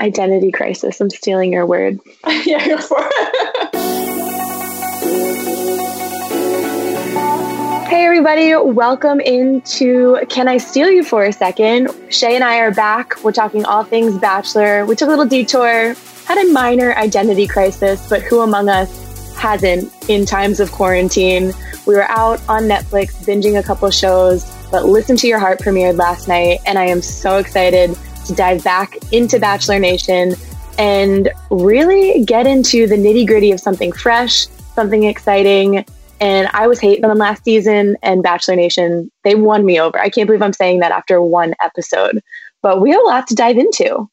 Identity crisis. I'm stealing your word. yeah, go for it. Hey, everybody, welcome into Can I Steal You for a Second? Shay and I are back. We're talking all things Bachelor. We took a little detour, had a minor identity crisis, but who among us hasn't in times of quarantine? We were out on Netflix binging a couple shows, but Listen to Your Heart premiered last night, and I am so excited to dive back into Bachelor Nation and really get into the nitty gritty of something fresh, something exciting. And I was hating them last season, and Bachelor Nation, they won me over. I can't believe I'm saying that after one episode, but we have a lot to dive into.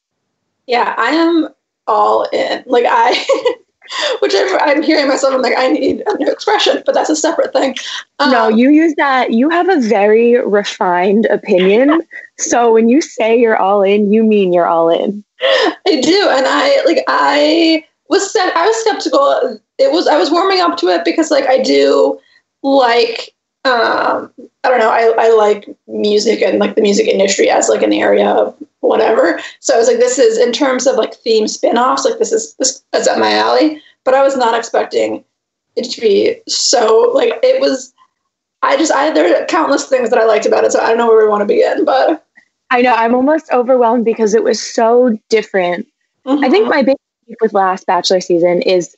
Yeah, I am all in. Like, I. which I'm, I'm, hearing myself. I'm like, I need a new expression, but that's a separate thing. Um, no, you use that. You have a very refined opinion. so when you say you're all in, you mean you're all in. I do, and I like. I was I was skeptical. It was I was warming up to it because like I do like um, I don't know. I, I like music and like the music industry as like an area of whatever. So I was like, this is in terms of like theme spin-offs, like this is this is up my alley. But I was not expecting it to be so like it was. I just I there are countless things that I liked about it, so I don't know where we want to begin. But I know I'm almost overwhelmed because it was so different. Mm-hmm. I think mm-hmm. my big with last Bachelor season is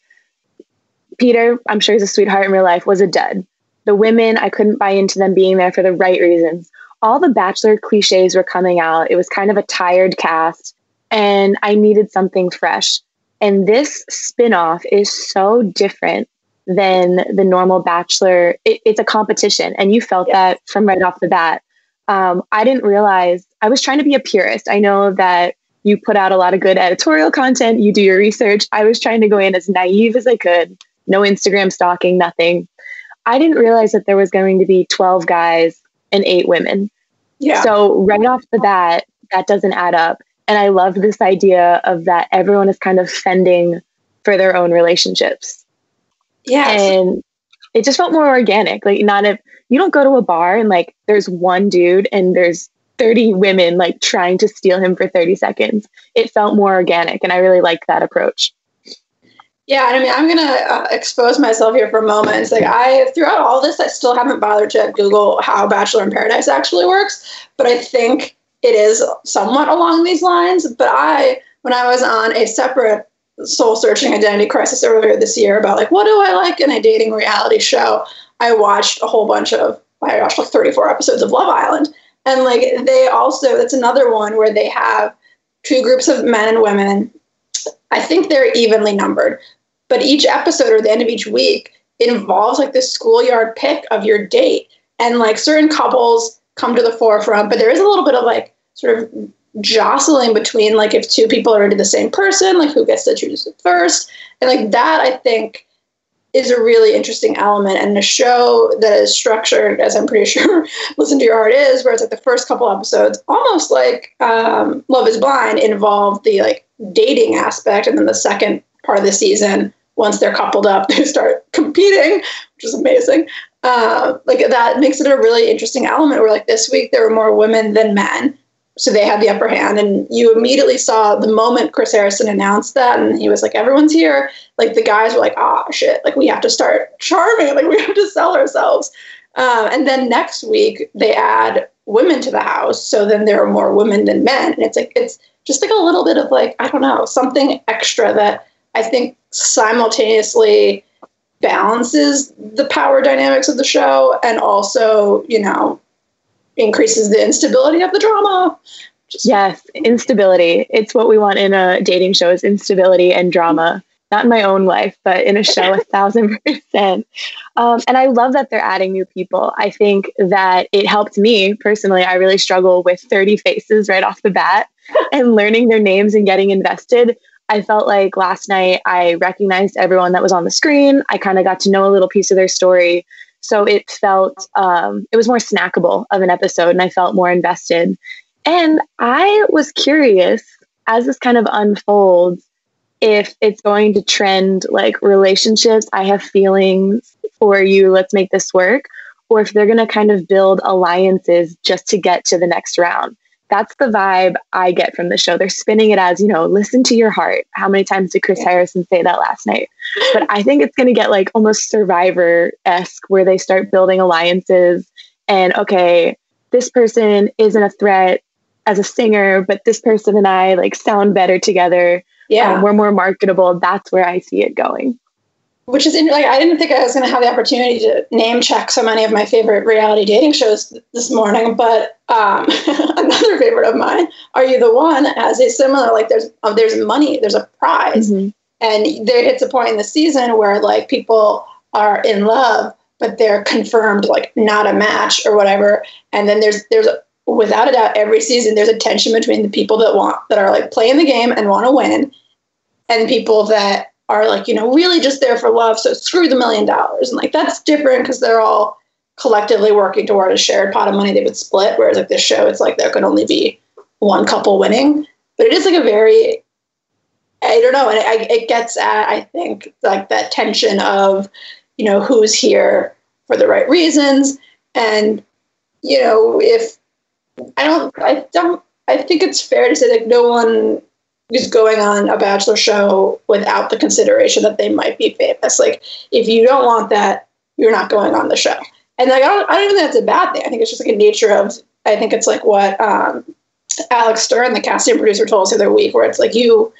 Peter. I'm sure he's a sweetheart in real life. Was a dud. The women, I couldn't buy into them being there for the right reasons all the Bachelor cliches were coming out. It was kind of a tired cast, and I needed something fresh. And this spinoff is so different than the normal Bachelor. It, it's a competition, and you felt yeah. that from right off the bat. Um, I didn't realize I was trying to be a purist. I know that you put out a lot of good editorial content, you do your research. I was trying to go in as naive as I could, no Instagram stalking, nothing. I didn't realize that there was going to be 12 guys and eight women. Yeah. So right off the bat, that doesn't add up. And I love this idea of that everyone is kind of fending for their own relationships. Yeah. And it just felt more organic. Like not if you don't go to a bar and like there's one dude and there's 30 women like trying to steal him for 30 seconds. It felt more organic and I really liked that approach. Yeah, I mean, I'm gonna uh, expose myself here for a moment. It's like I, throughout all this, I still haven't bothered to Google how Bachelor in Paradise actually works, but I think it is somewhat along these lines. But I, when I was on a separate soul searching identity crisis earlier this year about like what do I like in a dating reality show, I watched a whole bunch of I watched like 34 episodes of Love Island, and like they also that's another one where they have two groups of men and women I think they're evenly numbered. But each episode or the end of each week involves like this schoolyard pick of your date. And like certain couples come to the forefront, but there is a little bit of like sort of jostling between like if two people are into the same person, like who gets to choose first. And like that, I think is a really interesting element and a show that is structured as i'm pretty sure listen to your heart is where it's like the first couple episodes almost like um, love is blind involve the like dating aspect and then the second part of the season once they're coupled up they start competing which is amazing. Uh, like that makes it a really interesting element where like this week there were more women than men so they had the upper hand and you immediately saw the moment chris harrison announced that and he was like everyone's here. Like the guys were like ah shit like we have to start charming like we have to sell ourselves um, and then next week they add women to the house so then there are more women than men and it's like it's just like a little bit of like i don't know something extra that i think simultaneously balances the power dynamics of the show and also you know increases the instability of the drama. Just yes, instability. It's what we want in a dating show is instability and drama. Not in my own life, but in a show, a thousand percent. Um, and I love that they're adding new people. I think that it helped me personally. I really struggle with 30 faces right off the bat and learning their names and getting invested. I felt like last night I recognized everyone that was on the screen. I kind of got to know a little piece of their story. So it felt, um, it was more snackable of an episode and I felt more invested. And I was curious as this kind of unfolds if it's going to trend like relationships, I have feelings for you, let's make this work, or if they're going to kind of build alliances just to get to the next round. that's the vibe I get from the show. They're spinning it as, you know, listen to your heart. How many times did Chris Harrison say that last night? But I think it's going to get like almost survivor esque where they start building alliances and, okay, this person isn't a threat as a singer, but this person and I like sound better together. Yeah. Um, we're more marketable. That's where I see it going which is like I didn't think I was going to have the opportunity to name check so many of my favorite reality dating shows this morning. But um, another favorite of mine, Are You the One, has a similar like there's uh, there's money, there's a prize, mm-hmm. and there hits a point in the season where like people are in love, but they're confirmed like not a match or whatever, and then there's there's without a doubt every season there's a tension between the people that want that are like playing the game and want to win, and people that are like, you know, really just there for love. So screw the million dollars. And like that's different because they're all collectively working toward a shared pot of money they would split. Whereas like this show, it's like there could only be one couple winning. But it is like a very I don't know, and it, it gets at I think like that tension of, you know, who's here for the right reasons, and you know, if I don't, I don't, I think it's fair to say that no one is going on a bachelor show without the consideration that they might be famous. Like if you don't want that, you're not going on the show. And like I don't, I don't even think that's a bad thing. I think it's just like a nature of. I think it's like what um, Alex Stern, the casting producer, told us the other week, where it's like you,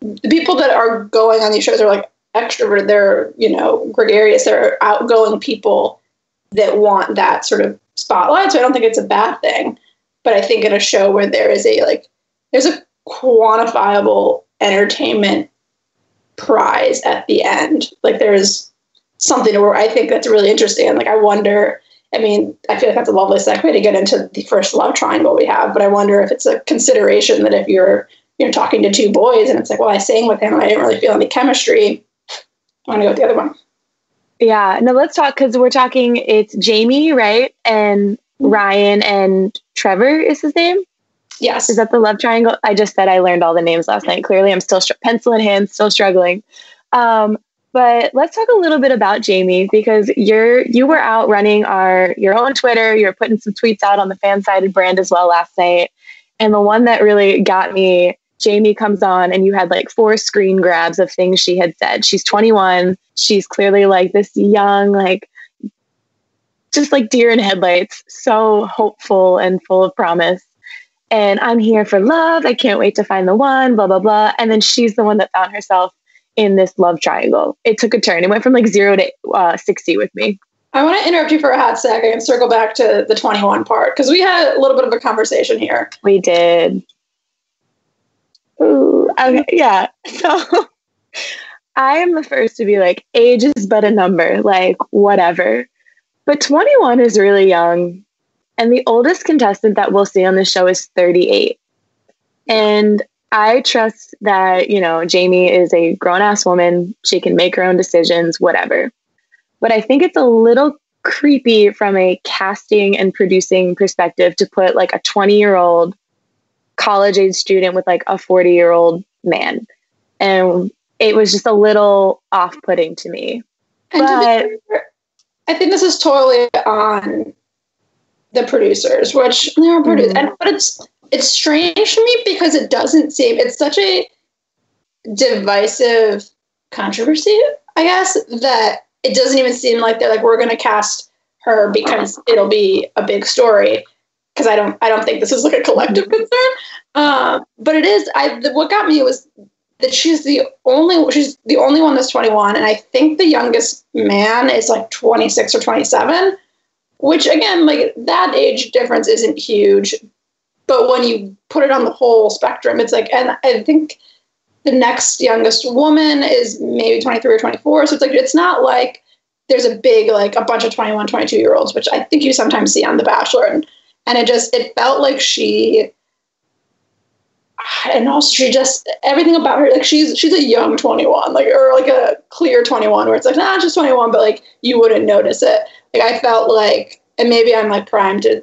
the people that are going on these shows are like extroverted. They're you know gregarious. They're outgoing people that want that sort of spotlight. So I don't think it's a bad thing. But I think in a show where there is a like there's a quantifiable entertainment prize at the end. Like there's something where I think that's really interesting. Like I wonder, I mean, I feel like that's a lovely segue to get into the first love triangle we have, but I wonder if it's a consideration that if you're you know talking to two boys and it's like, well, I sang with him, I didn't really feel any chemistry. I'm gonna go with the other one. Yeah, no, let's talk because we're talking. It's Jamie, right, and mm-hmm. Ryan and Trevor is his name. Yes. Is that the love triangle? I just said I learned all the names last night. Clearly, I'm still str- pencil in hand, still struggling. Um, but let's talk a little bit about Jamie because you're you were out running our your own Twitter. You're putting some tweets out on the fan Fansided brand as well last night. And the one that really got me, Jamie comes on and you had like four screen grabs of things she had said. She's 21. She's clearly like this young, like just like deer in headlights, so hopeful and full of promise and I'm here for love. I can't wait to find the one, blah, blah, blah. And then she's the one that found herself in this love triangle. It took a turn. It went from like zero to uh, 60 with me. I want to interrupt you for a hot second and circle back to the 21 part because we had a little bit of a conversation here. We did. Ooh, okay, yeah. So I am the first to be like, age is but a number, like whatever. But 21 is really young. And the oldest contestant that we'll see on the show is 38. And I trust that, you know, Jamie is a grown ass woman. She can make her own decisions, whatever. But I think it's a little creepy from a casting and producing perspective to put like a 20 year old college age student with like a 40 year old man. And it was just a little off putting to me. And but to fair, I think this is totally on the producers, which they're producers, mm-hmm. and but it's it's strange to me because it doesn't seem it's such a divisive controversy, I guess, that it doesn't even seem like they're like we're going to cast her because it'll be a big story. Because I don't, I don't think this is like a collective concern. Um, but it is. I what got me was that she's the only she's the only one that's 21, and I think the youngest man is like 26 or 27 which again, like that age difference isn't huge. But when you put it on the whole spectrum, it's like, and I think the next youngest woman is maybe 23 or 24. So it's like, it's not like there's a big, like a bunch of 21, 22 year olds, which I think you sometimes see on The Bachelor. And, and it just, it felt like she, and also she just everything about her like she's she's a young 21 like or like a clear 21 where it's like not nah, just 21 but like you wouldn't notice it like I felt like, and maybe I'm like primed to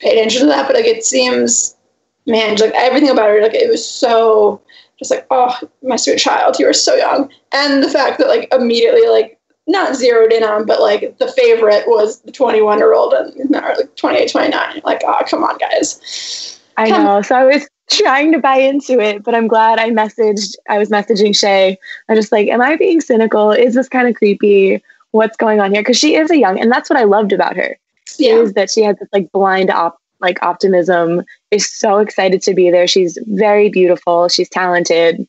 pay attention to that, but like it seems, man, like everything about her, like it was so just like, oh, my sweet child, you are so young, and the fact that like immediately like not zeroed in on, but like the favorite was the 21 year old and or like 28, 29. Like, oh, come on, guys. I know. So I was trying to buy into it, but I'm glad I messaged. I was messaging Shay. I'm just like, am I being cynical? Is this kind of creepy? What's going on here? Because she is a young, and that's what I loved about her. Yeah. Is that she has this like blind op like optimism. Is so excited to be there. She's very beautiful. She's talented.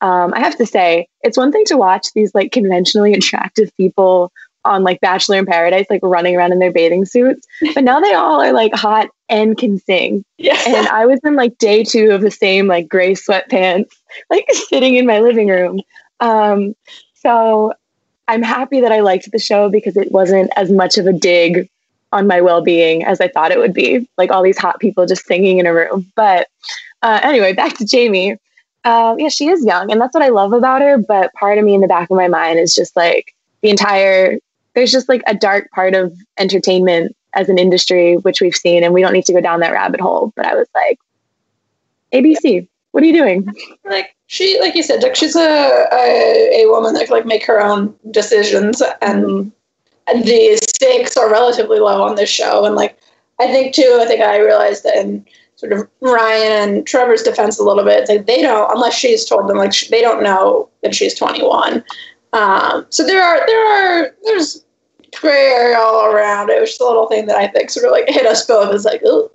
Um, I have to say, it's one thing to watch these like conventionally attractive people on like Bachelor in Paradise, like running around in their bathing suits. But now they all are like hot and can sing. Yeah. And I was in like day two of the same like gray sweatpants, like sitting in my living room. Um, so I'm happy that I liked the show because it wasn't as much of a dig on my well-being as I thought it would be. Like all these hot people just singing in a room. But uh, anyway, back to Jamie. Uh, yeah, she is young, and that's what I love about her. But part of me in the back of my mind is just like the entire there's just like a dark part of entertainment as an industry, which we've seen, and we don't need to go down that rabbit hole. But I was like, ABC, what are you doing? Like she, like you said, like she's a a, a woman that can like make her own decisions, and, mm-hmm. and the stakes are relatively low on this show. And like I think too, I think I realized that in sort of Ryan and Trevor's defense a little bit, like they don't, unless she's told them, like they don't know that she's 21. Um, so there are there are there's gray area all around. It was just a little thing that I think sort of like hit us both. It's like, oh,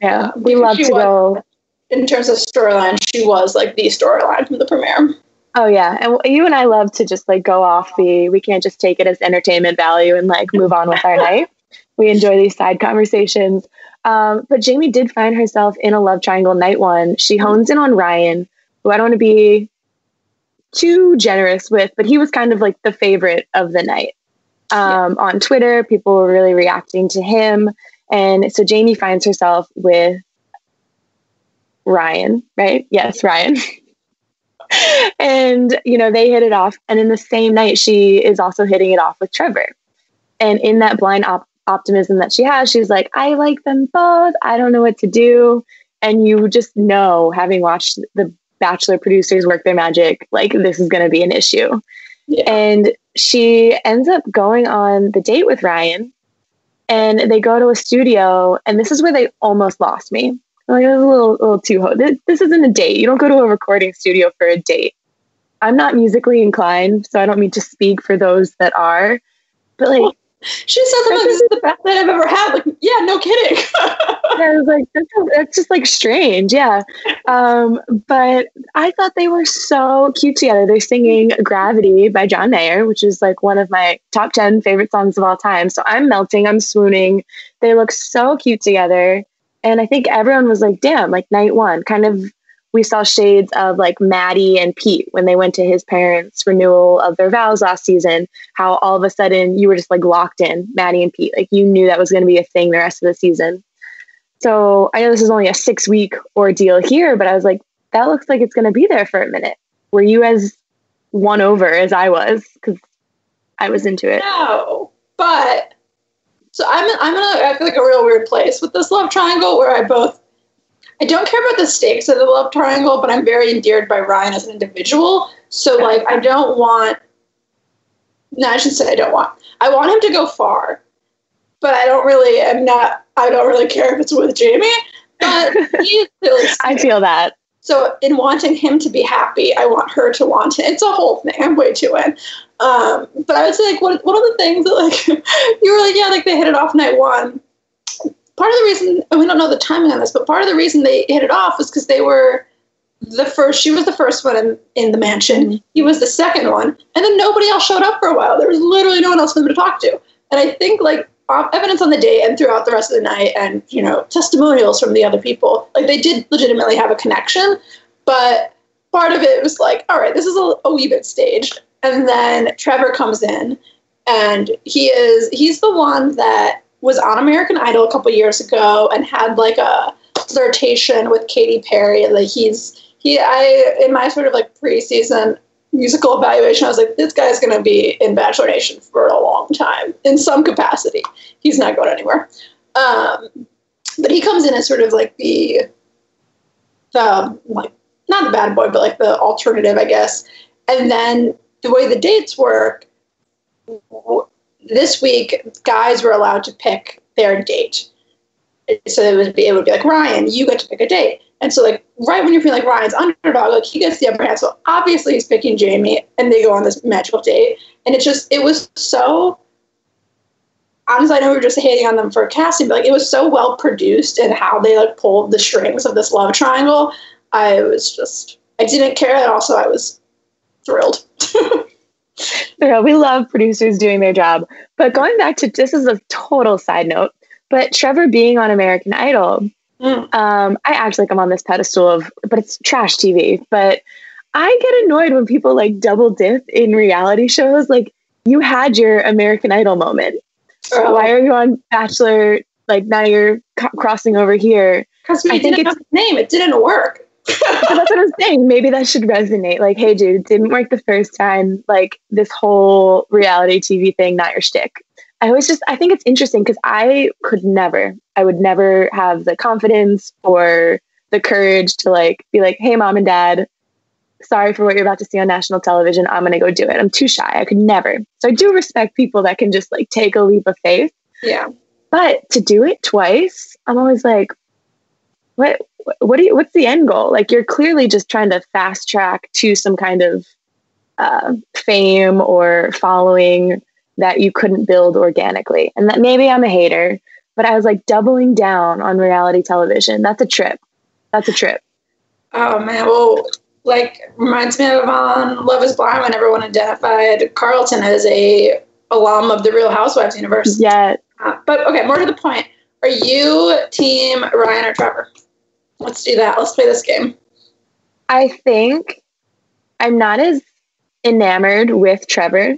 yeah, we love to was, go. In terms of storyline, she was like the storyline from the premiere. Oh yeah, and you and I love to just like go off the. We can't just take it as entertainment value and like move on with our night. We enjoy these side conversations. Um, but Jamie did find herself in a love triangle night one. She hones in on Ryan, who I don't want to be too generous with, but he was kind of like the favorite of the night. Um, yeah. On Twitter, people were really reacting to him. And so Jamie finds herself with Ryan, right? Yes, Ryan. and, you know, they hit it off. And in the same night, she is also hitting it off with Trevor. And in that blind op- optimism that she has, she's like, I like them both. I don't know what to do. And you just know, having watched the Bachelor producers work their magic, like this is going to be an issue. Yeah. And she ends up going on the date with Ryan and they go to a studio and this is where they almost lost me. Like it was a little, little too ho- this, this isn't a date. You don't go to a recording studio for a date. I'm not musically inclined, so I don't mean to speak for those that are. But like she said something like, this is the best night I've ever had. Like, yeah, no kidding. I was like, that's, that's, just like strange. Yeah. Um, but I thought they were so cute together. They're singing Gravity by John Mayer, which is like one of my top 10 favorite songs of all time. So I'm melting, I'm swooning. They look so cute together. And I think everyone was like, damn, like night one, kind of we saw shades of like Maddie and Pete when they went to his parents' renewal of their vows last season. How all of a sudden you were just like locked in, Maddie and Pete. Like you knew that was going to be a thing the rest of the season. So I know this is only a six week ordeal here, but I was like, that looks like it's going to be there for a minute. Were you as won over as I was? Because I was into it. No, but so I'm I'm in a, I feel like a real weird place with this love triangle where I both I don't care about the stakes of the love triangle, but I'm very endeared by Ryan as an individual. So like I don't want no, I should say I don't want. I want him to go far. But I don't really I'm not I don't really care if it's with Jamie. But he's really I feel that. So in wanting him to be happy, I want her to want him. It's a whole thing. I'm way too in. Um, but I would say like what one of the things that like you were like, yeah, like they hit it off night one part of the reason and we don't know the timing on this, but part of the reason they hit it off was because they were the first. She was the first one in, in the mansion. He was the second one, and then nobody else showed up for a while. There was literally no one else for them to talk to. And I think like evidence on the day and throughout the rest of the night, and you know testimonials from the other people, like they did legitimately have a connection. But part of it was like, all right, this is a, a wee bit staged. And then Trevor comes in, and he is he's the one that was on American Idol a couple years ago and had like a flirtation with Katy Perry. Like he's he I in my sort of like preseason musical evaluation, I was like, this guy's gonna be in Bachelor Nation for a long time in some capacity. He's not going anywhere. Um, but he comes in as sort of like the the like not the bad boy, but like the alternative, I guess. And then the way the dates work, this week, guys were allowed to pick their date. so it would be it would be like Ryan, you get to pick a date. And so like right when you're feeling like Ryan's underdog, like he gets the upper hand. So obviously he's picking Jamie and they go on this magical date. And it just it was so honestly, I know we were just hating on them for casting, but like it was so well produced and how they like pulled the strings of this love triangle. I was just I didn't care and also I was thrilled. we love producers doing their job. But going back to this is a total side note, but Trevor being on American Idol, mm. um, I act like I'm on this pedestal of, but it's trash TV. But I get annoyed when people like double dip in reality shows. Like you had your American Idol moment. Oh. Why are you on Bachelor? Like now you're c- crossing over here. Because we I didn't think have a name. It didn't work. That's what I'm saying. Maybe that should resonate. Like, hey, dude, didn't work the first time. Like this whole reality TV thing, not your shtick. I always just I think it's interesting because I could never, I would never have the confidence or the courage to like be like, hey, mom and dad, sorry for what you're about to see on national television. I'm gonna go do it. I'm too shy. I could never. So I do respect people that can just like take a leap of faith. Yeah. But to do it twice, I'm always like, what what do you what's the end goal? Like you're clearly just trying to fast track to some kind of uh, fame or following that you couldn't build organically. And that maybe I'm a hater, but I was like doubling down on reality television. That's a trip. That's a trip. Oh man, well, like reminds me of on Love Is Blind when everyone identified Carlton as a alum of the Real Housewives universe. Yeah. Uh, but okay, more to the point. Are you team Ryan or Trevor? Let's do that. Let's play this game. I think I'm not as enamored with Trevor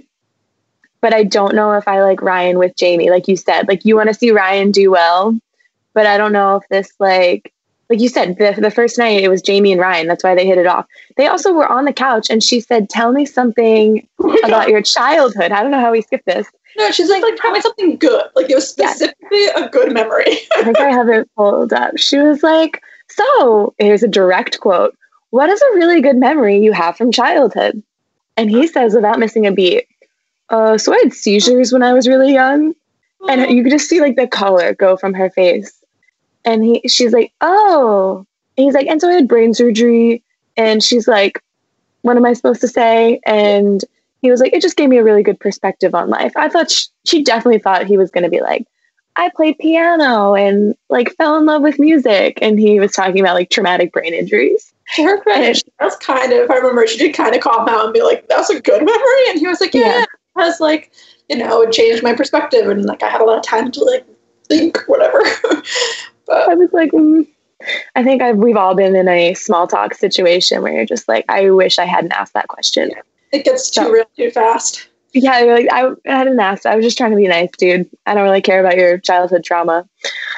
but I don't know if I like Ryan with Jamie. Like you said, like you want to see Ryan do well, but I don't know if this like like you said the the first night it was Jamie and Ryan. That's why they hit it off. They also were on the couch and she said, "Tell me something about your childhood." I don't know how we skipped this. No, she's like, like tell me something good. Like it was specifically yes. a good memory. I think I have it pulled up. She was like, "So here's a direct quote. What is a really good memory you have from childhood?" And he says, without missing a beat, uh, so I had seizures when I was really young, and you could just see like the color go from her face. And he, she's like, oh, and he's like, and so I had brain surgery, and she's like, what am I supposed to say? And he was like, it just gave me a really good perspective on life. I thought she, she definitely thought he was going to be like, I played piano and like fell in love with music, and he was talking about like traumatic brain injuries. Her credit, that's kind of, I remember she did kind of call him out and be like, that's a good memory. And he was like, yeah. yeah was like you know it changed my perspective and like I had a lot of time to like think whatever. but I was like. Mm. I think I've, we've all been in a small talk situation where you're just like, I wish I hadn't asked that question. Yeah. It gets too so, real too fast. Yeah, like I, I hadn't asked. I was just trying to be nice, dude. I don't really care about your childhood trauma.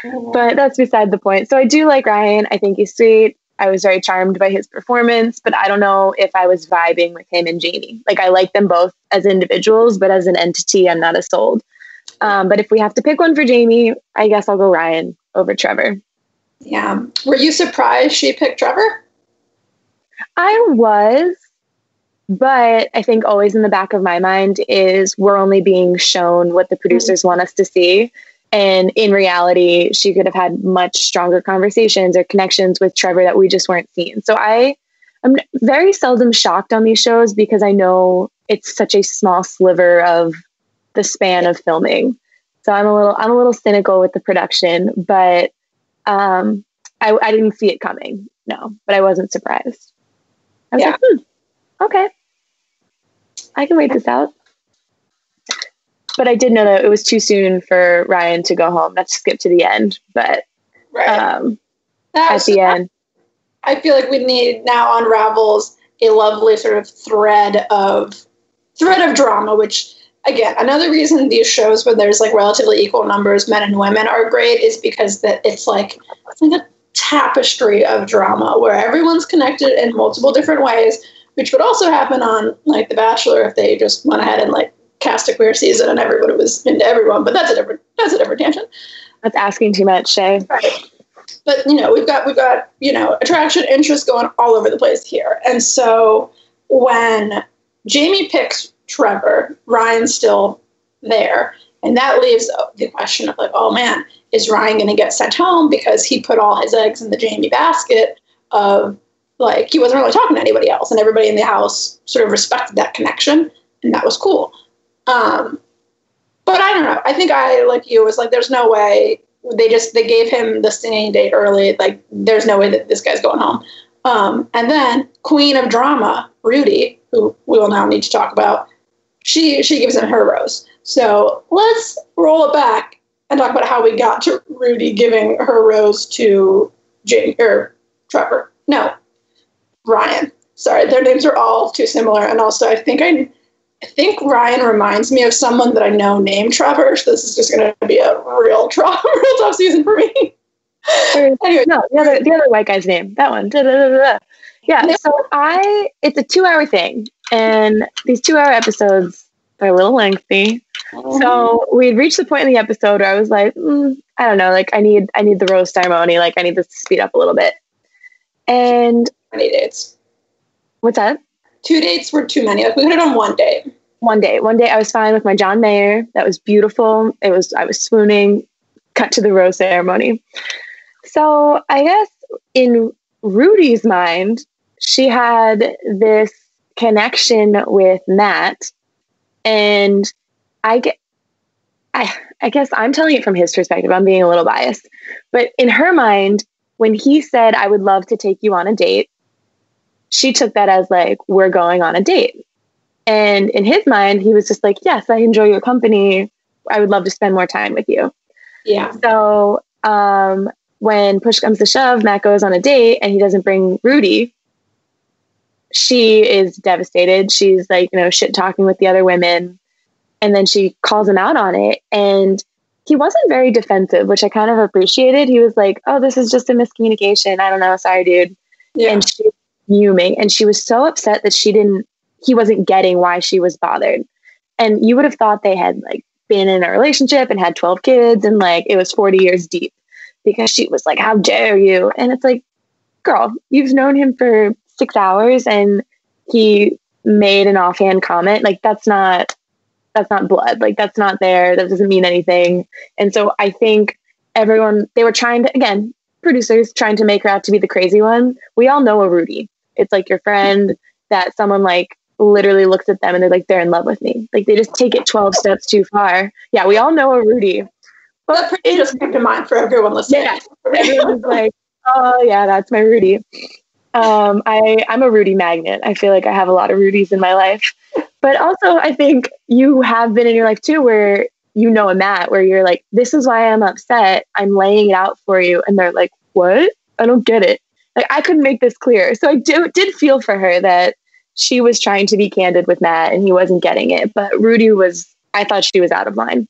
Mm-hmm. But that's beside the point. So I do like Ryan. I think he's sweet. I was very charmed by his performance, but I don't know if I was vibing with him and Jamie. Like I like them both as individuals, but as an entity, I'm not as sold. Um, but if we have to pick one for Jamie, I guess I'll go Ryan over Trevor. Yeah. Were you surprised she picked Trevor? I was, but I think always in the back of my mind is we're only being shown what the producers want us to see. And in reality, she could have had much stronger conversations or connections with Trevor that we just weren't seeing. So I am very seldom shocked on these shows because I know it's such a small sliver of the span of filming. So I'm a little I'm a little cynical with the production, but um, I, I didn't see it coming. No, but I wasn't surprised. I was yeah. like, hmm, okay, I can wait this out but I did know that it was too soon for Ryan to go home. Let's skip to the end, but right. um, at the end, I feel like we need now unravels a lovely sort of thread of thread of drama, which again, another reason these shows where there's like relatively equal numbers, men and women, are great is because that it's like it's like a tapestry of drama where everyone's connected in multiple different ways, which would also happen on like The Bachelor if they just went ahead and like cast a queer season and everybody was into everyone, but that's a different that's a different tangent. That's asking too much, Shay. Right. But you know, we've got we've got, you know, attraction, interest going all over the place here. And so when Jamie picks Trevor, Ryan's still there. And that leaves the question of like, oh man, is Ryan going to get sent home because he put all his eggs in the Jamie basket of like he wasn't really talking to anybody else, and everybody in the house sort of respected that connection, and that was cool. Um, but I don't know. I think I like you was like, there's no way they just they gave him the singing date early. Like, there's no way that this guy's going home. Um, and then Queen of Drama, Rudy, who we will now need to talk about, she she gives him her rose. So let's roll it back and talk about how we got to Rudy giving her rose to Jamie or Trevor. No, Ryan. Sorry, their names are all too similar. And also, I think I, I think Ryan reminds me of someone that I know named Trevor. So this is just going to be a real, tough, real tough season for me. anyway, no, the other the other white guy's name. That one. Da, da, da, yeah. So I, it's a two-hour thing, and these two-hour episodes are a little lengthy. Mm-hmm. So we'd reached the point in the episode where I was like, mm, I don't know, like I need I need the rose ceremony, like I need this to speed up a little bit. And many dates. What's that? Two dates were too many. Like we could have done one date. One day. One day I was fine with my John Mayer. That was beautiful. It was I was swooning. Cut to the rose ceremony. So I guess in Rudy's mind, she had this connection with Matt. And I get I I guess I'm telling it from his perspective. I'm being a little biased. But in her mind, when he said, I would love to take you on a date, she took that as like, we're going on a date. And in his mind, he was just like, yes, I enjoy your company. I would love to spend more time with you. Yeah. So um, when push comes to shove, Matt goes on a date and he doesn't bring Rudy. She is devastated. She's like, you know, shit talking with the other women. And then she calls him out on it. And he wasn't very defensive, which I kind of appreciated. He was like, "Oh, this is just a miscommunication. I don't know. Sorry, dude." Yeah. And she fuming, and she was so upset that she didn't. He wasn't getting why she was bothered. And you would have thought they had like been in a relationship and had twelve kids, and like it was forty years deep, because she was like, "How dare you?" And it's like, girl, you've known him for six hours, and he made an offhand comment. Like that's not that's not blood. Like that's not there. That doesn't mean anything. And so I think everyone they were trying to again, producers trying to make her out to be the crazy one. We all know a Rudy. It's like your friend that someone like literally looks at them and they're like they're in love with me. Like they just take it 12 steps too far. Yeah, we all know a Rudy. But it just came to mind for everyone listening. Yeah, everyone's like, oh yeah, that's my Rudy. Um, I I'm a Rudy magnet. I feel like I have a lot of Rudies in my life. But also, I think you have been in your life too where you know a Matt where you're like, this is why I'm upset. I'm laying it out for you. And they're like, what? I don't get it. Like, I couldn't make this clear. So I do, did feel for her that she was trying to be candid with Matt and he wasn't getting it. But Rudy was, I thought she was out of line.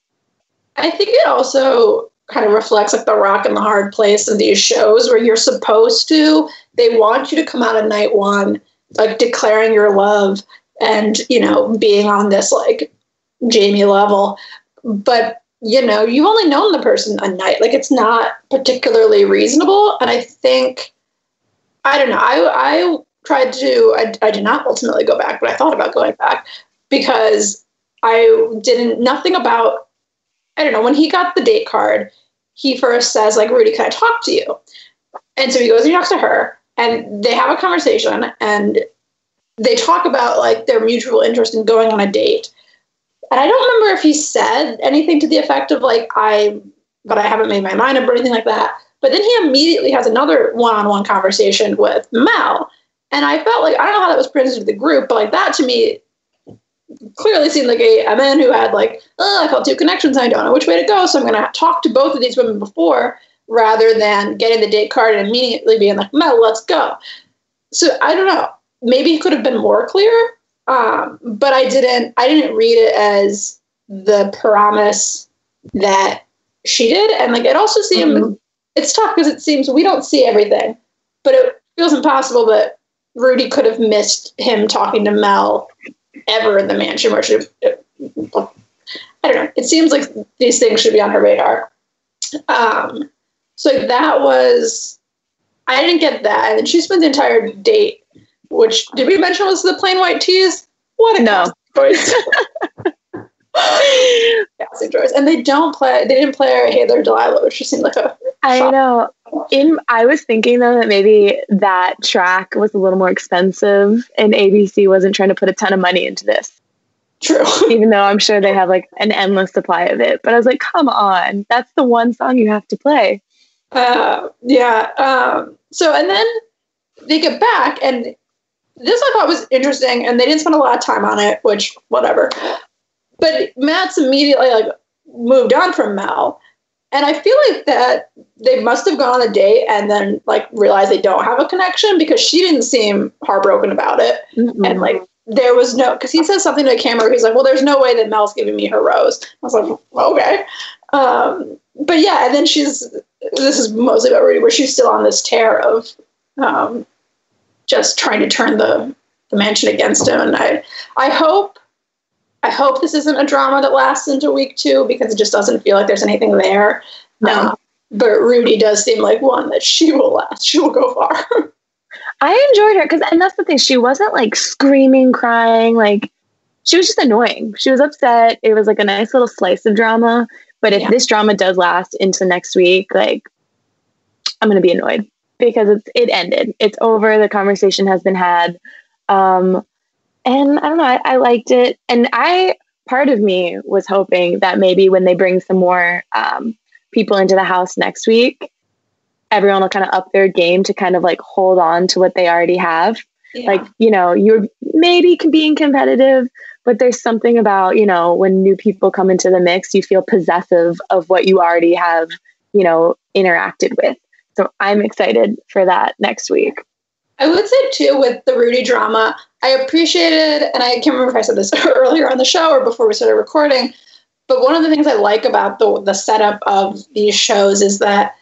I think it also kind of reflects like the rock and the hard place of these shows where you're supposed to, they want you to come out of night one, like declaring your love and you know being on this like Jamie level, but you know you've only known the person a night. Like it's not particularly reasonable, and I think I don't know. I I tried to. I, I did not ultimately go back, but I thought about going back because I didn't nothing about. I don't know when he got the date card. He first says like Rudy, can I talk to you? And so he goes and he talks to her, and they have a conversation, and they talk about like their mutual interest in going on a date. And I don't remember if he said anything to the effect of like I but I haven't made my mind up or anything like that. But then he immediately has another one-on-one conversation with Mel. And I felt like I don't know how that was presented to the group, but like that to me clearly seemed like a, a man who had like, oh, I felt two connections. I don't know which way to go. So I'm going to talk to both of these women before rather than getting the date card and immediately being like, Mel, let's go. So I don't know maybe it could have been more clear um, but i didn't i didn't read it as the promise that she did and like it also seemed mm-hmm. It's tough because it seems we don't see everything but it feels impossible that rudy could have missed him talking to mel ever in the mansion where she i don't know it seems like these things should be on her radar um, so that was i didn't get that and then she spent the entire date which did we mention was the Plain White T's? What a no. choice. yeah, Blessing and they don't play. They didn't play Hey There Delilah, which just seemed like a. I know. In I was thinking though that maybe that track was a little more expensive, and ABC wasn't trying to put a ton of money into this. True. Even though I'm sure they have like an endless supply of it, but I was like, come on, that's the one song you have to play. Uh, yeah. Um, so and then they get back, and this I thought was interesting, and they didn't spend a lot of time on it, which whatever. But Matt's immediately like moved on from Mel. And I feel like that they must have gone on a date and then like realized they don't have a connection because she didn't seem heartbroken about it. Mm-hmm. And like there was no because he says something to the camera. He's like, "Well, there's no way that Mel's giving me her rose." I was like, "Okay," um, but yeah. And then she's this is mostly about Rudy, where she's still on this tear of um, just trying to turn the the mansion against him. And I I hope I hope this isn't a drama that lasts into week two because it just doesn't feel like there's anything there. No. Um, but Rudy does seem like one that she will last. She will go far. I enjoyed her because, and that's the thing, she wasn't like screaming, crying. Like, she was just annoying. She was upset. It was like a nice little slice of drama. But if yeah. this drama does last into next week, like, I'm going to be annoyed because it's it ended. It's over. The conversation has been had. Um, and I don't know, I, I, liked it. And I, part of me was hoping that maybe when they bring some more um, people into the house next week, everyone will kind of up their game to kind of like hold on to what they already have. Yeah. Like, you know, you're maybe being competitive, but there's something about, you know, when new people come into the mix, you feel possessive of what you already have, you know, interacted with. So I'm excited for that next week. I would say too with the Rudy drama, I appreciated, and I can't remember if I said this earlier on the show or before we started recording, but one of the things I like about the the setup of these shows is that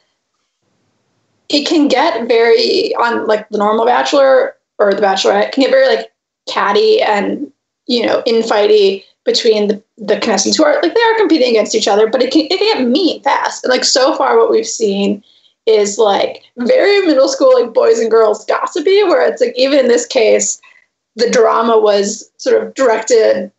it can get very on like the normal Bachelor or the Bachelorette can get very like catty and you know infighty between the, the contestants who are like they are competing against each other, but it can it can get mean fast. And like so far, what we've seen is like very middle school, like boys and girls gossipy, where it's like even in this case, the drama was sort of directed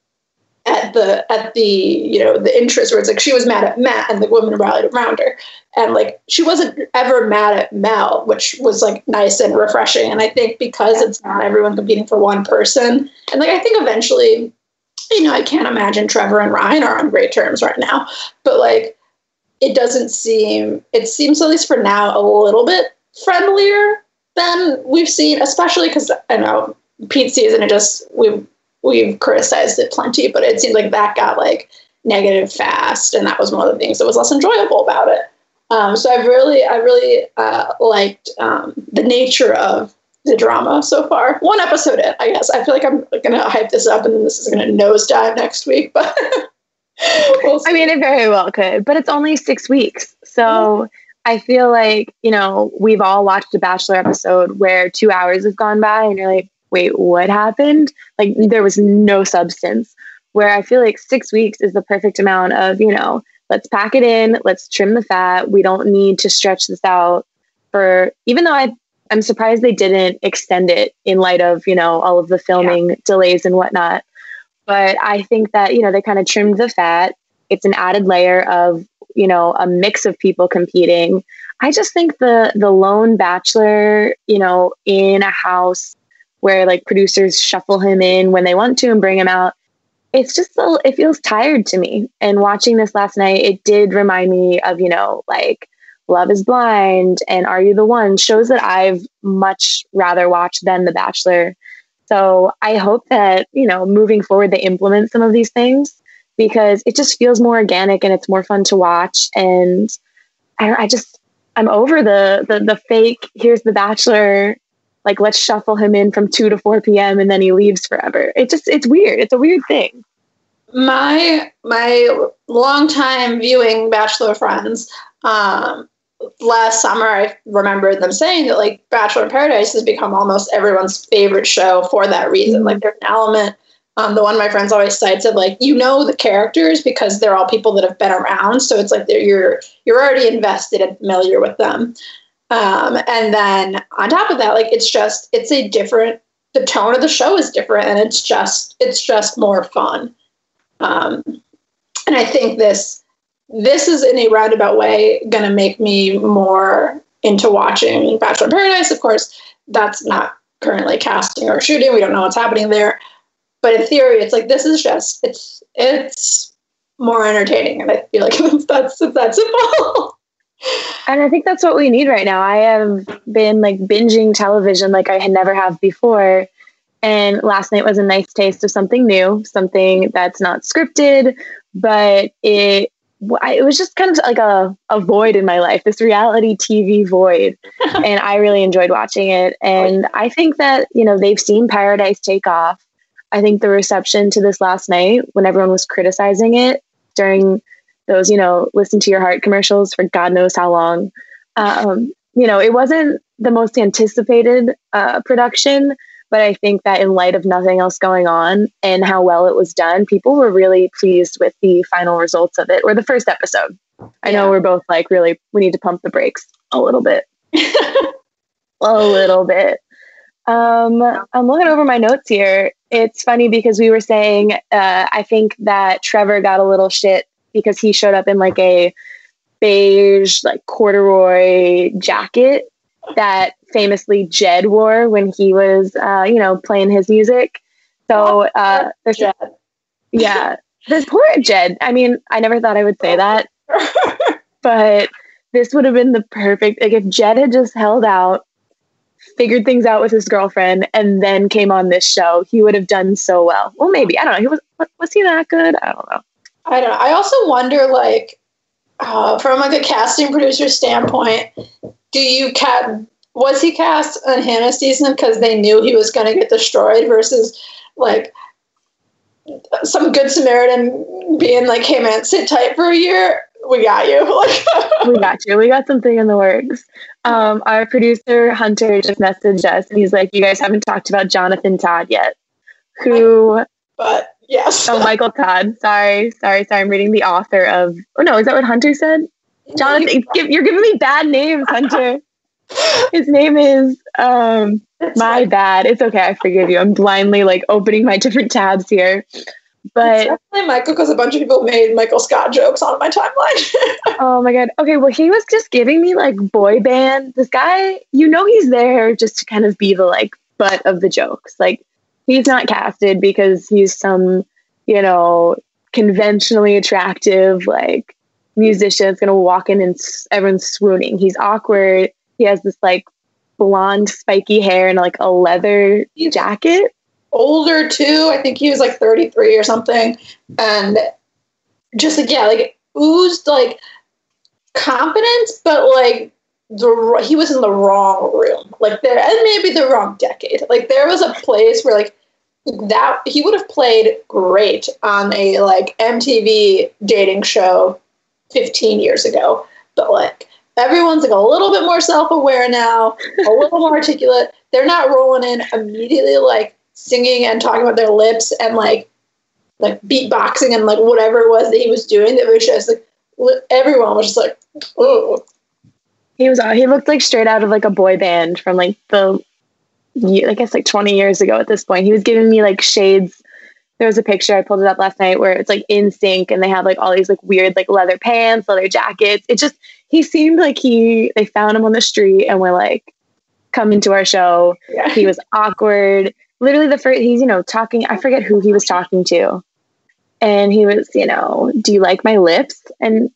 at the at the you know the interest where it's like she was mad at Matt and the women rallied around her. And like she wasn't ever mad at Mel which was like nice and refreshing. And I think because it's not everyone competing for one person and like I think eventually you know I can't imagine Trevor and Ryan are on great terms right now but like it doesn't seem it seems at least for now a little bit friendlier than we've seen, especially because I know Pete season it just we've we've criticized it plenty, but it seems like that got like negative fast, and that was one of the things that was less enjoyable about it. Um, so I've really I really uh, liked um, the nature of the drama so far. One episode in, I guess. I feel like I'm gonna hype this up, and then this is gonna nosedive next week, but. we'll I mean, it very well could, but it's only six weeks. So mm-hmm. I feel like, you know, we've all watched a Bachelor episode where two hours have gone by and you're like, wait, what happened? Like, there was no substance. Where I feel like six weeks is the perfect amount of, you know, let's pack it in, let's trim the fat. We don't need to stretch this out for, even though I, I'm surprised they didn't extend it in light of, you know, all of the filming yeah. delays and whatnot. But I think that, you know, they kind of trimmed the fat. It's an added layer of, you know, a mix of people competing. I just think the the lone bachelor, you know, in a house where like producers shuffle him in when they want to and bring him out, it's just a, it feels tired to me. And watching this last night, it did remind me of, you know, like Love is Blind and Are You the One shows that I've much rather watched than The Bachelor so I hope that, you know, moving forward, they implement some of these things because it just feels more organic and it's more fun to watch. And I, I just, I'm over the, the, the fake, here's the bachelor, like let's shuffle him in from 2 to 4 p.m. and then he leaves forever. It just, it's weird. It's a weird thing. My, my longtime viewing bachelor friends, um, last summer I remember them saying that like Bachelor in Paradise has become almost everyone's favorite show for that reason. Like there's an element. Um, the one my friends always cites of like you know the characters because they're all people that have been around, so it's like you're you're already invested and familiar with them. Um, and then on top of that, like it's just it's a different. The tone of the show is different, and it's just it's just more fun. Um, and I think this this is in a roundabout way to make me more into watching Bachelor in Paradise. Of course, that's not currently casting or shooting. We don't know what's happening there. But in theory, it's like this is just it's it's more entertaining, and I feel like that's that's that simple. And I think that's what we need right now. I have been like binging television like I had never have before. And last night was a nice taste of something new, something that's not scripted, but it it was just kind of like a, a void in my life, this reality TV void. and I really enjoyed watching it. And I think that, you know, they've seen Paradise take off. I think the reception to this last night, when everyone was criticizing it during those, you know, listen to your heart commercials for God knows how long, um, you know, it wasn't the most anticipated uh, production, but I think that in light of nothing else going on and how well it was done, people were really pleased with the final results of it or the first episode. I yeah. know we're both like, really, we need to pump the brakes a little bit. a little bit. Um, I'm looking over my notes here. It's funny because we were saying, uh, I think that Trevor got a little shit because he showed up in like a beige, like corduroy jacket that famously Jed wore when he was, uh, you know, playing his music. So uh, there's, Jed. yeah, this poor Jed. I mean, I never thought I would say that, but this would have been the perfect. Like if Jed had just held out, figured things out with his girlfriend, and then came on this show, he would have done so well. Well, maybe I don't know. He was was he that good? I don't know. I don't know. I also wonder, like, uh, from like a casting producer standpoint, do you cat was he cast on Hannah's season because they knew he was going to get destroyed versus like some good Samaritan being like, "Hey man, sit tight for a year. We got you. we got you. We got something in the works." Um, our producer Hunter just messaged us, and he's like, "You guys haven't talked about Jonathan Todd yet, who." But yes. oh, Michael Todd. Sorry, sorry, sorry. I'm reading the author of. Oh no, is that what Hunter said? Jonathan, you're giving me bad names, Hunter. His name is um my bad. It's okay. I forgive you. I'm blindly like opening my different tabs here. But definitely Michael because a bunch of people made Michael Scott jokes on my timeline. oh my god. Okay, well he was just giving me like boy band. This guy, you know he's there just to kind of be the like butt of the jokes. Like he's not casted because he's some, you know, conventionally attractive like musician that's gonna walk in and everyone's swooning. He's awkward he has this like blonde spiky hair and like a leather jacket. Older too. I think he was like 33 or something. And just like, yeah, like oozed like confidence, but like the he was in the wrong room. Like there and maybe the wrong decade. Like there was a place where like that he would have played great on a like MTV dating show 15 years ago. But like everyone's like a little bit more self-aware now, a little more articulate. They're not rolling in immediately like singing and talking about their lips and like like beatboxing and like whatever it was that he was doing. That was just like everyone was just like, oh. He was he looked like straight out of like a boy band from like the I guess like 20 years ago at this point. He was giving me like shades there was a picture I pulled it up last night where it's like NSYNC and they have like all these like weird like leather pants, leather jackets. It just he seemed like he they found him on the street and were like, come into our show. Yeah. He was awkward. Literally the first he's, you know, talking, I forget who he was talking to. And he was, you know, do you like my lips? And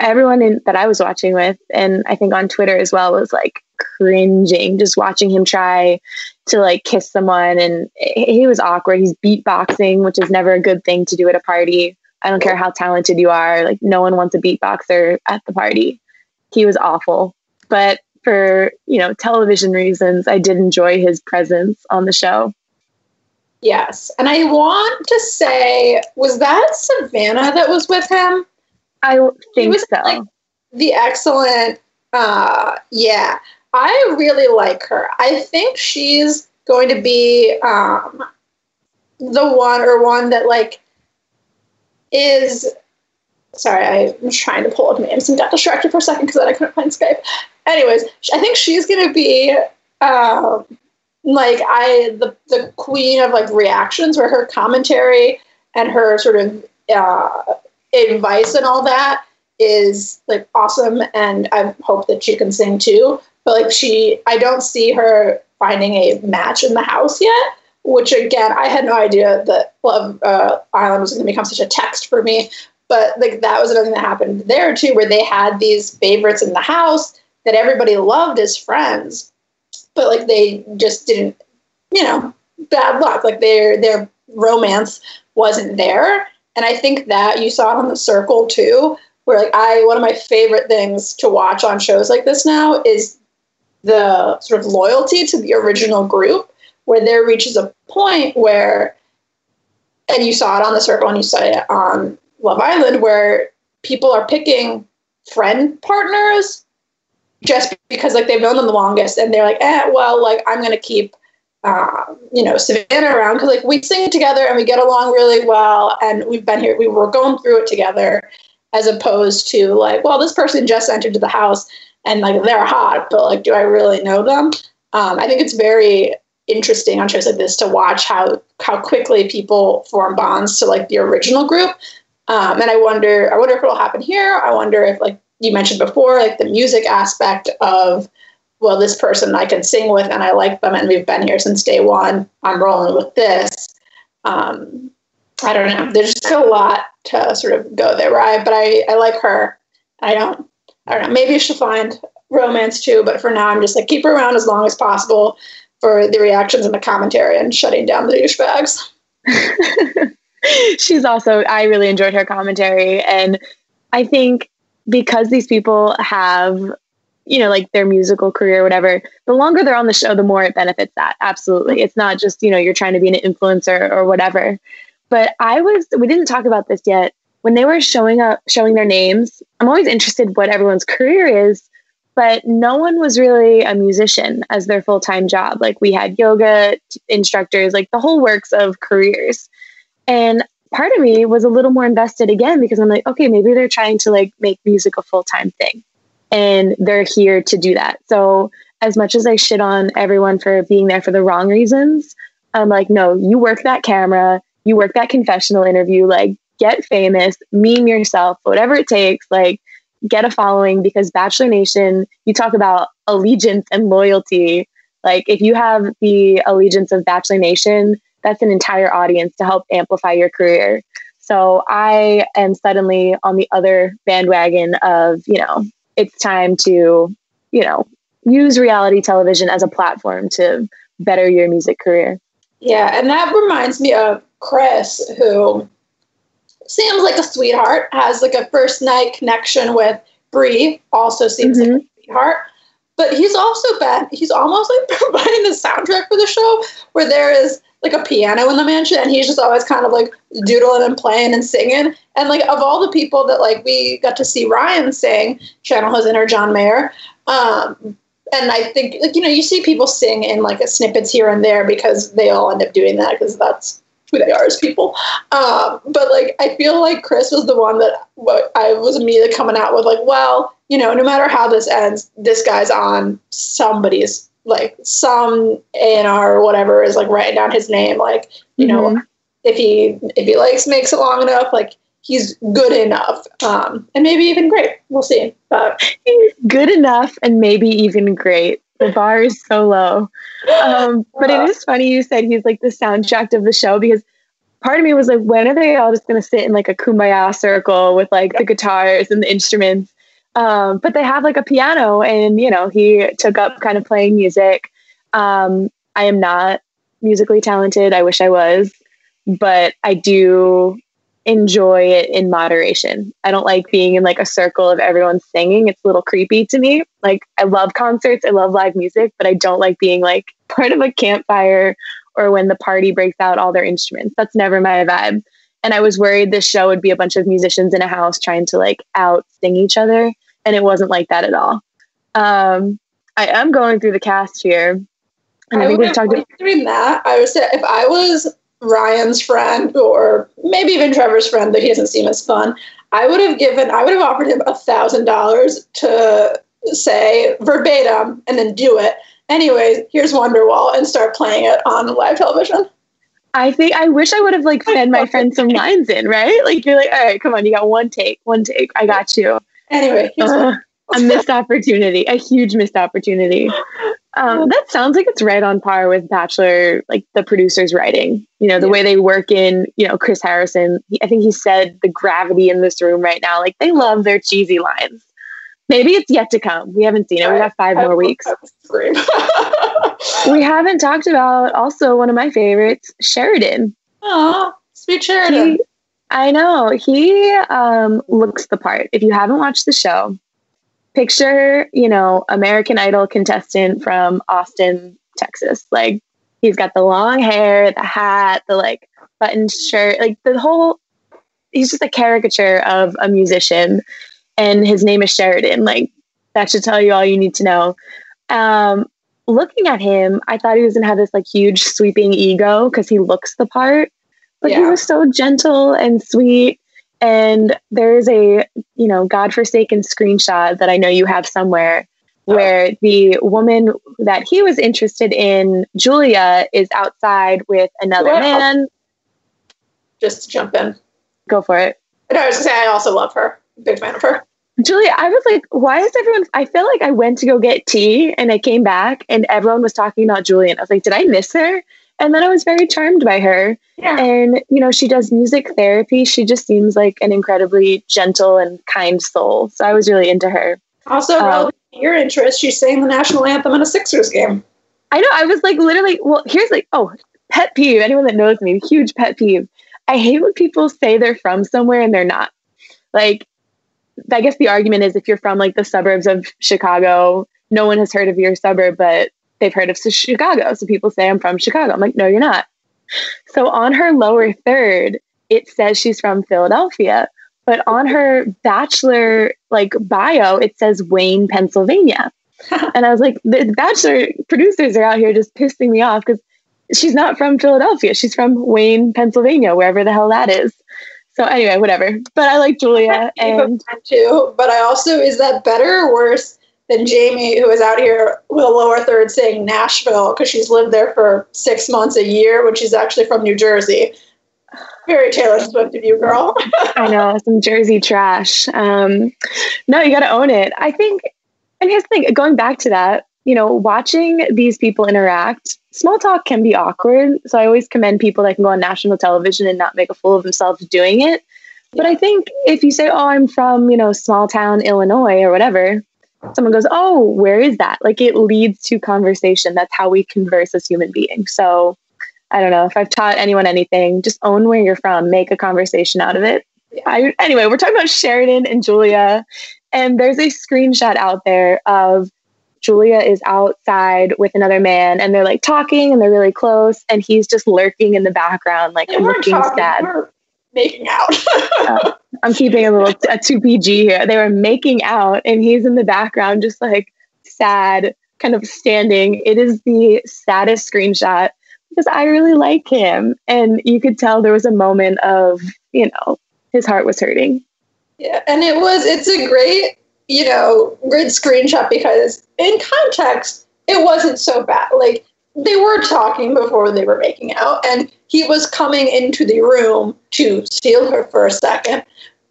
everyone in, that I was watching with, and I think on Twitter as well, was like cringing just watching him try to like kiss someone. And he was awkward. He's beatboxing, which is never a good thing to do at a party. I don't care how talented you are. Like no one wants a beatboxer at the party. He was awful. But for, you know, television reasons, I did enjoy his presence on the show. Yes. And I want to say, was that Savannah that was with him? I think was, so. Like, the excellent uh yeah. I really like her. I think she's going to be um the one or one that like is sorry, I'm trying to pull up names and got distracted for a second because then I couldn't find Skype. Anyways, I think she's gonna be um, like I the the queen of like reactions, where her commentary and her sort of uh, advice and all that is like awesome and I hope that she can sing too. But like she I don't see her finding a match in the house yet. Which again, I had no idea that Love uh, Island was to become such a text for me. But like that was another thing that happened there too, where they had these favorites in the house that everybody loved as friends, but like they just didn't, you know, bad luck. Like their their romance wasn't there. And I think that you saw it on the circle too, where like I one of my favorite things to watch on shows like this now is the sort of loyalty to the original group, where there reaches a point where and you saw it on the circle and you saw it on Love Island, where people are picking friend partners just because like they've known them the longest and they're like, eh, well, like I'm gonna keep um, you know, Savannah around because like we sing together and we get along really well and we've been here, we were going through it together as opposed to like, well, this person just entered to the house and like they're hot, but like, do I really know them? Um, I think it's very interesting on shows like this to watch how how quickly people form bonds to like the original group. Um, and I wonder, I wonder if it'll happen here. I wonder if like you mentioned before, like the music aspect of well, this person I can sing with and I like them and we've been here since day one. I'm rolling with this. Um, I don't know. There's just a lot to sort of go there, right? But I, I like her. I don't, I don't know. Maybe she'll find romance too, but for now, I'm just like keep her around as long as possible for the reactions and the commentary and shutting down the douchebags. She's also, I really enjoyed her commentary. And I think because these people have you know, like their musical career, whatever, the longer they're on the show, the more it benefits that. Absolutely. It's not just, you know, you're trying to be an influencer or whatever. But I was, we didn't talk about this yet. When they were showing up, showing their names, I'm always interested what everyone's career is, but no one was really a musician as their full time job. Like we had yoga instructors, like the whole works of careers. And part of me was a little more invested again because I'm like, okay, maybe they're trying to like make music a full time thing and they're here to do that. So as much as I shit on everyone for being there for the wrong reasons, I'm like, no, you work that camera, you work that confessional interview, like get famous, meme yourself, whatever it takes, like get a following because Bachelor Nation, you talk about allegiance and loyalty. Like if you have the allegiance of Bachelor Nation, that's an entire audience to help amplify your career. So I am suddenly on the other bandwagon of, you know, it's time to, you know, use reality television as a platform to better your music career. Yeah, and that reminds me of Chris, who seems like a sweetheart, has like a first night connection with Bri, also seems mm-hmm. like a sweetheart. But he's also been, he's almost like providing the soundtrack for the show where there is like a piano in the mansion and he's just always kind of like doodling and playing and singing. And like of all the people that like we got to see ryan sing channel his inner john mayer um, and i think like you know you see people sing in like snippets here and there because they all end up doing that because that's who they are as people. Um, but like i feel like chris was the one that what i was immediately coming out with like well you know no matter how this ends this guy's on somebody's like some A&R or whatever is like writing down his name. Like, you mm-hmm. know, if he, if he likes, makes it long enough, like he's good enough. Um, and maybe even great. We'll see. But he's good enough and maybe even great. The bar is so low. Um, but it is funny you said he's like the soundtrack of the show because part of me was like, when are they all just going to sit in like a kumbaya circle with like the guitars and the instruments? Um, but they have like a piano, and you know, he took up kind of playing music. Um, I am not musically talented. I wish I was, but I do enjoy it in moderation. I don't like being in like a circle of everyone singing. It's a little creepy to me. Like I love concerts, I love live music, but I don't like being like part of a campfire or when the party breaks out all their instruments. That's never my vibe. And I was worried this show would be a bunch of musicians in a house trying to like out sing each other. And it wasn't like that at all. Um, I am going through the cast here. And I, I think we've talked about that. I would say if I was Ryan's friend or maybe even Trevor's friend that he doesn't seem as fun, I would have given I would have offered him a thousand dollars to say verbatim and then do it. Anyways, here's Wonderwall and start playing it on live television. I think I wish I would have like fed my friend some lines in, right? Like you're like, all right, come on, you got one take, one take. I got you. Anyway, uh, a missed opportunity, a huge missed opportunity. Um, that sounds like it's right on par with Bachelor, like the producers writing. You know, the yeah. way they work in, you know, Chris Harrison. He, I think he said the gravity in this room right now. Like they love their cheesy lines. Maybe it's yet to come. We haven't seen it. We got five more weeks. we haven't talked about also one of my favorites, Sheridan. Oh, sweet Sheridan. He, I know. He um, looks the part. If you haven't watched the show, picture, you know, American Idol contestant from Austin, Texas. Like he's got the long hair, the hat, the like button shirt, like the whole he's just a caricature of a musician and his name is Sheridan. Like that should tell you all you need to know. Um, looking at him, I thought he was gonna have this like huge sweeping ego because he looks the part, but yeah. he was so gentle and sweet. And there's a you know godforsaken screenshot that I know you have somewhere oh. where the woman that he was interested in, Julia, is outside with another well, man. Just to jump in. Go for it. I was gonna say I also love her. Big fan of her. Julia, I was like, why is everyone? I feel like I went to go get tea and I came back and everyone was talking about Julian. I was like, did I miss her? And then I was very charmed by her. Yeah. And, you know, she does music therapy. She just seems like an incredibly gentle and kind soul. So I was really into her. Also, um, your interest, she sang the national anthem in a Sixers game. I know. I was like, literally, well, here's like, oh, pet peeve. Anyone that knows me, huge pet peeve. I hate when people say they're from somewhere and they're not. Like, I guess the argument is if you're from like the suburbs of Chicago, no one has heard of your suburb, but they've heard of Chicago. So people say, I'm from Chicago. I'm like, no, you're not. So on her lower third, it says she's from Philadelphia. But on her bachelor like bio, it says Wayne, Pennsylvania. and I was like, the bachelor producers are out here just pissing me off because she's not from Philadelphia. She's from Wayne, Pennsylvania, wherever the hell that is. So anyway, whatever. But I like Julia and too. But I also is that better or worse than Jamie, who is out here with a lower third saying Nashville because she's lived there for six months a year when she's actually from New Jersey. Very Taylor Swift of you, girl. I know some Jersey trash. Um, no, you got to own it. I think, and here's the thing: going back to that, you know, watching these people interact, small talk can be awkward. So I always commend people that can go on national television and not make a fool of themselves doing it. But I think if you say, "Oh, I'm from, you know, small town Illinois or whatever," someone goes, "Oh, where is that?" Like it leads to conversation. That's how we converse as human beings. So I don't know if I've taught anyone anything. Just own where you're from. Make a conversation out of it. I, anyway, we're talking about Sheridan and Julia, and there's a screenshot out there of Julia is outside with another man and they're like talking and they're really close and he's just lurking in the background like yeah, looking talking, sad. making out. uh, I'm keeping a little a 2 PG here. They were making out and he's in the background just like sad, kind of standing. It is the saddest screenshot because I really like him and you could tell there was a moment of, you know, his heart was hurting. Yeah, and it was it's a great you know, great screenshot because in context, it wasn't so bad. Like they were talking before they were making out, and he was coming into the room to steal her for a second.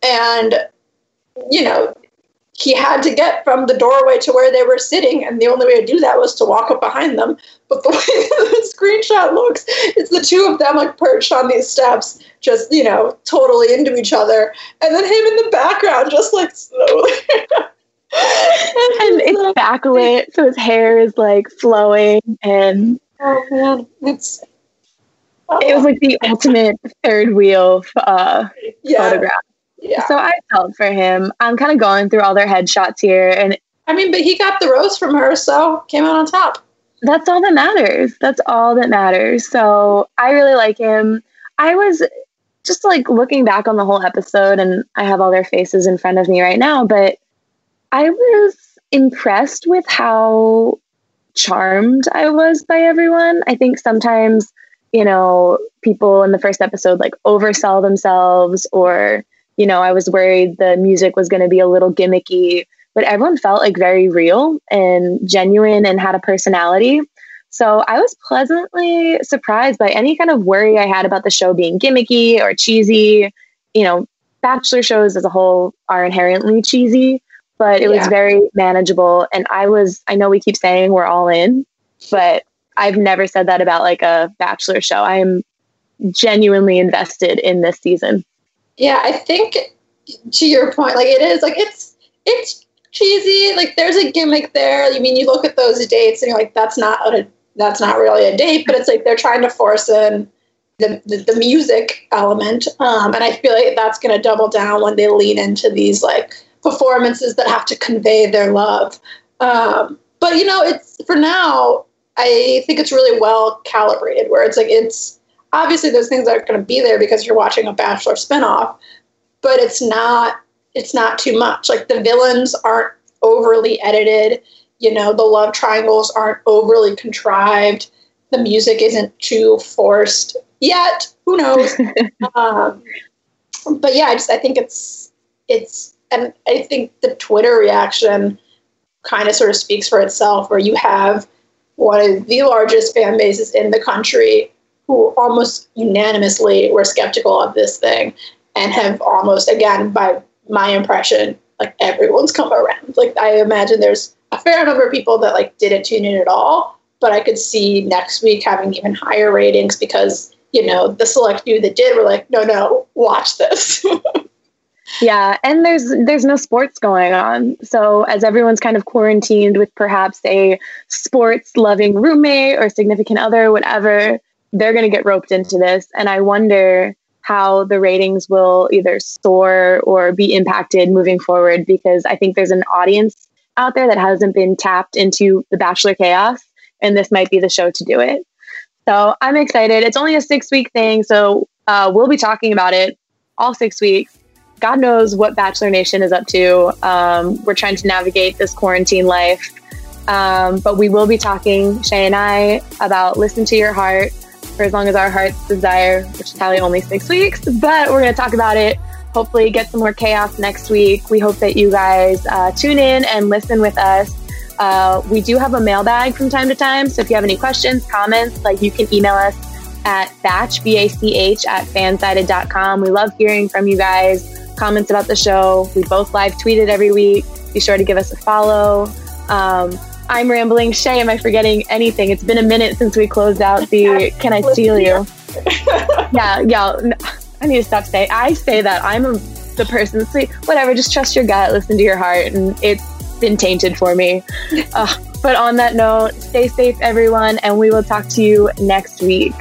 And, you know, he had to get from the doorway to where they were sitting, and the only way to do that was to walk up behind them. But the way the screenshot looks, it's the two of them like perched on these steps, just you know, totally into each other, and then him in the background, just like slowly. and it's backlit, so his hair is like flowing, and oh man, it's. It was like the ultimate third wheel uh, yeah. photograph. Yeah. So I felt for him. I'm kind of going through all their headshots here, and I mean, but he got the rose from her, so came out on top. That's all that matters. That's all that matters. So I really like him. I was just like looking back on the whole episode, and I have all their faces in front of me right now, but I was impressed with how charmed I was by everyone. I think sometimes, you know, people in the first episode like oversell themselves or you know, I was worried the music was going to be a little gimmicky, but everyone felt like very real and genuine and had a personality. So I was pleasantly surprised by any kind of worry I had about the show being gimmicky or cheesy. You know, Bachelor shows as a whole are inherently cheesy, but it yeah. was very manageable. And I was, I know we keep saying we're all in, but I've never said that about like a Bachelor show. I am genuinely invested in this season. Yeah, I think to your point, like it is like it's it's cheesy. Like there's a gimmick there. I mean, you look at those dates and you're like, that's not a that's not really a date, but it's like they're trying to force in the, the, the music element. Um, and I feel like that's going to double down when they lean into these like performances that have to convey their love. Um, but you know, it's for now, I think it's really well calibrated where it's like, it's obviously those things are going to be there because you're watching a Bachelor spinoff, but it's not, it's not too much. Like the villains aren't overly edited you know the love triangles aren't overly contrived the music isn't too forced yet who knows um, but yeah i just i think it's it's and i think the twitter reaction kind of sort of speaks for itself where you have one of the largest fan bases in the country who almost unanimously were skeptical of this thing and have almost again by my impression like everyone's come around like i imagine there's a fair number of people that like didn't tune in at all. But I could see next week having even higher ratings because you know the select few that did were like, no, no, watch this. yeah, and there's there's no sports going on, so as everyone's kind of quarantined with perhaps a sports loving roommate or significant other, whatever, they're going to get roped into this, and I wonder how the ratings will either soar or be impacted moving forward because I think there's an audience out there that hasn't been tapped into the Bachelor chaos, and this might be the show to do it. So I'm excited. It's only a six week thing, so uh, we'll be talking about it all six weeks. God knows what Bachelor Nation is up to. Um, we're trying to navigate this quarantine life. Um, but we will be talking, Shay and I, about listen to your heart for as long as our hearts desire, which is probably only six weeks. But we're going to talk about it hopefully get some more chaos next week. We hope that you guys uh, tune in and listen with us. Uh, we do have a mailbag from time to time. So if you have any questions, comments, like you can email us at batch, B-A-C-H, at fansided.com. We love hearing from you guys, comments about the show. We both live tweet it every week. Be sure to give us a follow. Um, I'm rambling. Shay, am I forgetting anything? It's been a minute since we closed out the Can I Steal You? yeah, yeah. I need to stop saying. I say that I'm a, the person like, whatever, just trust your gut, listen to your heart, and it's been tainted for me. Uh, but on that note, stay safe, everyone, and we will talk to you next week.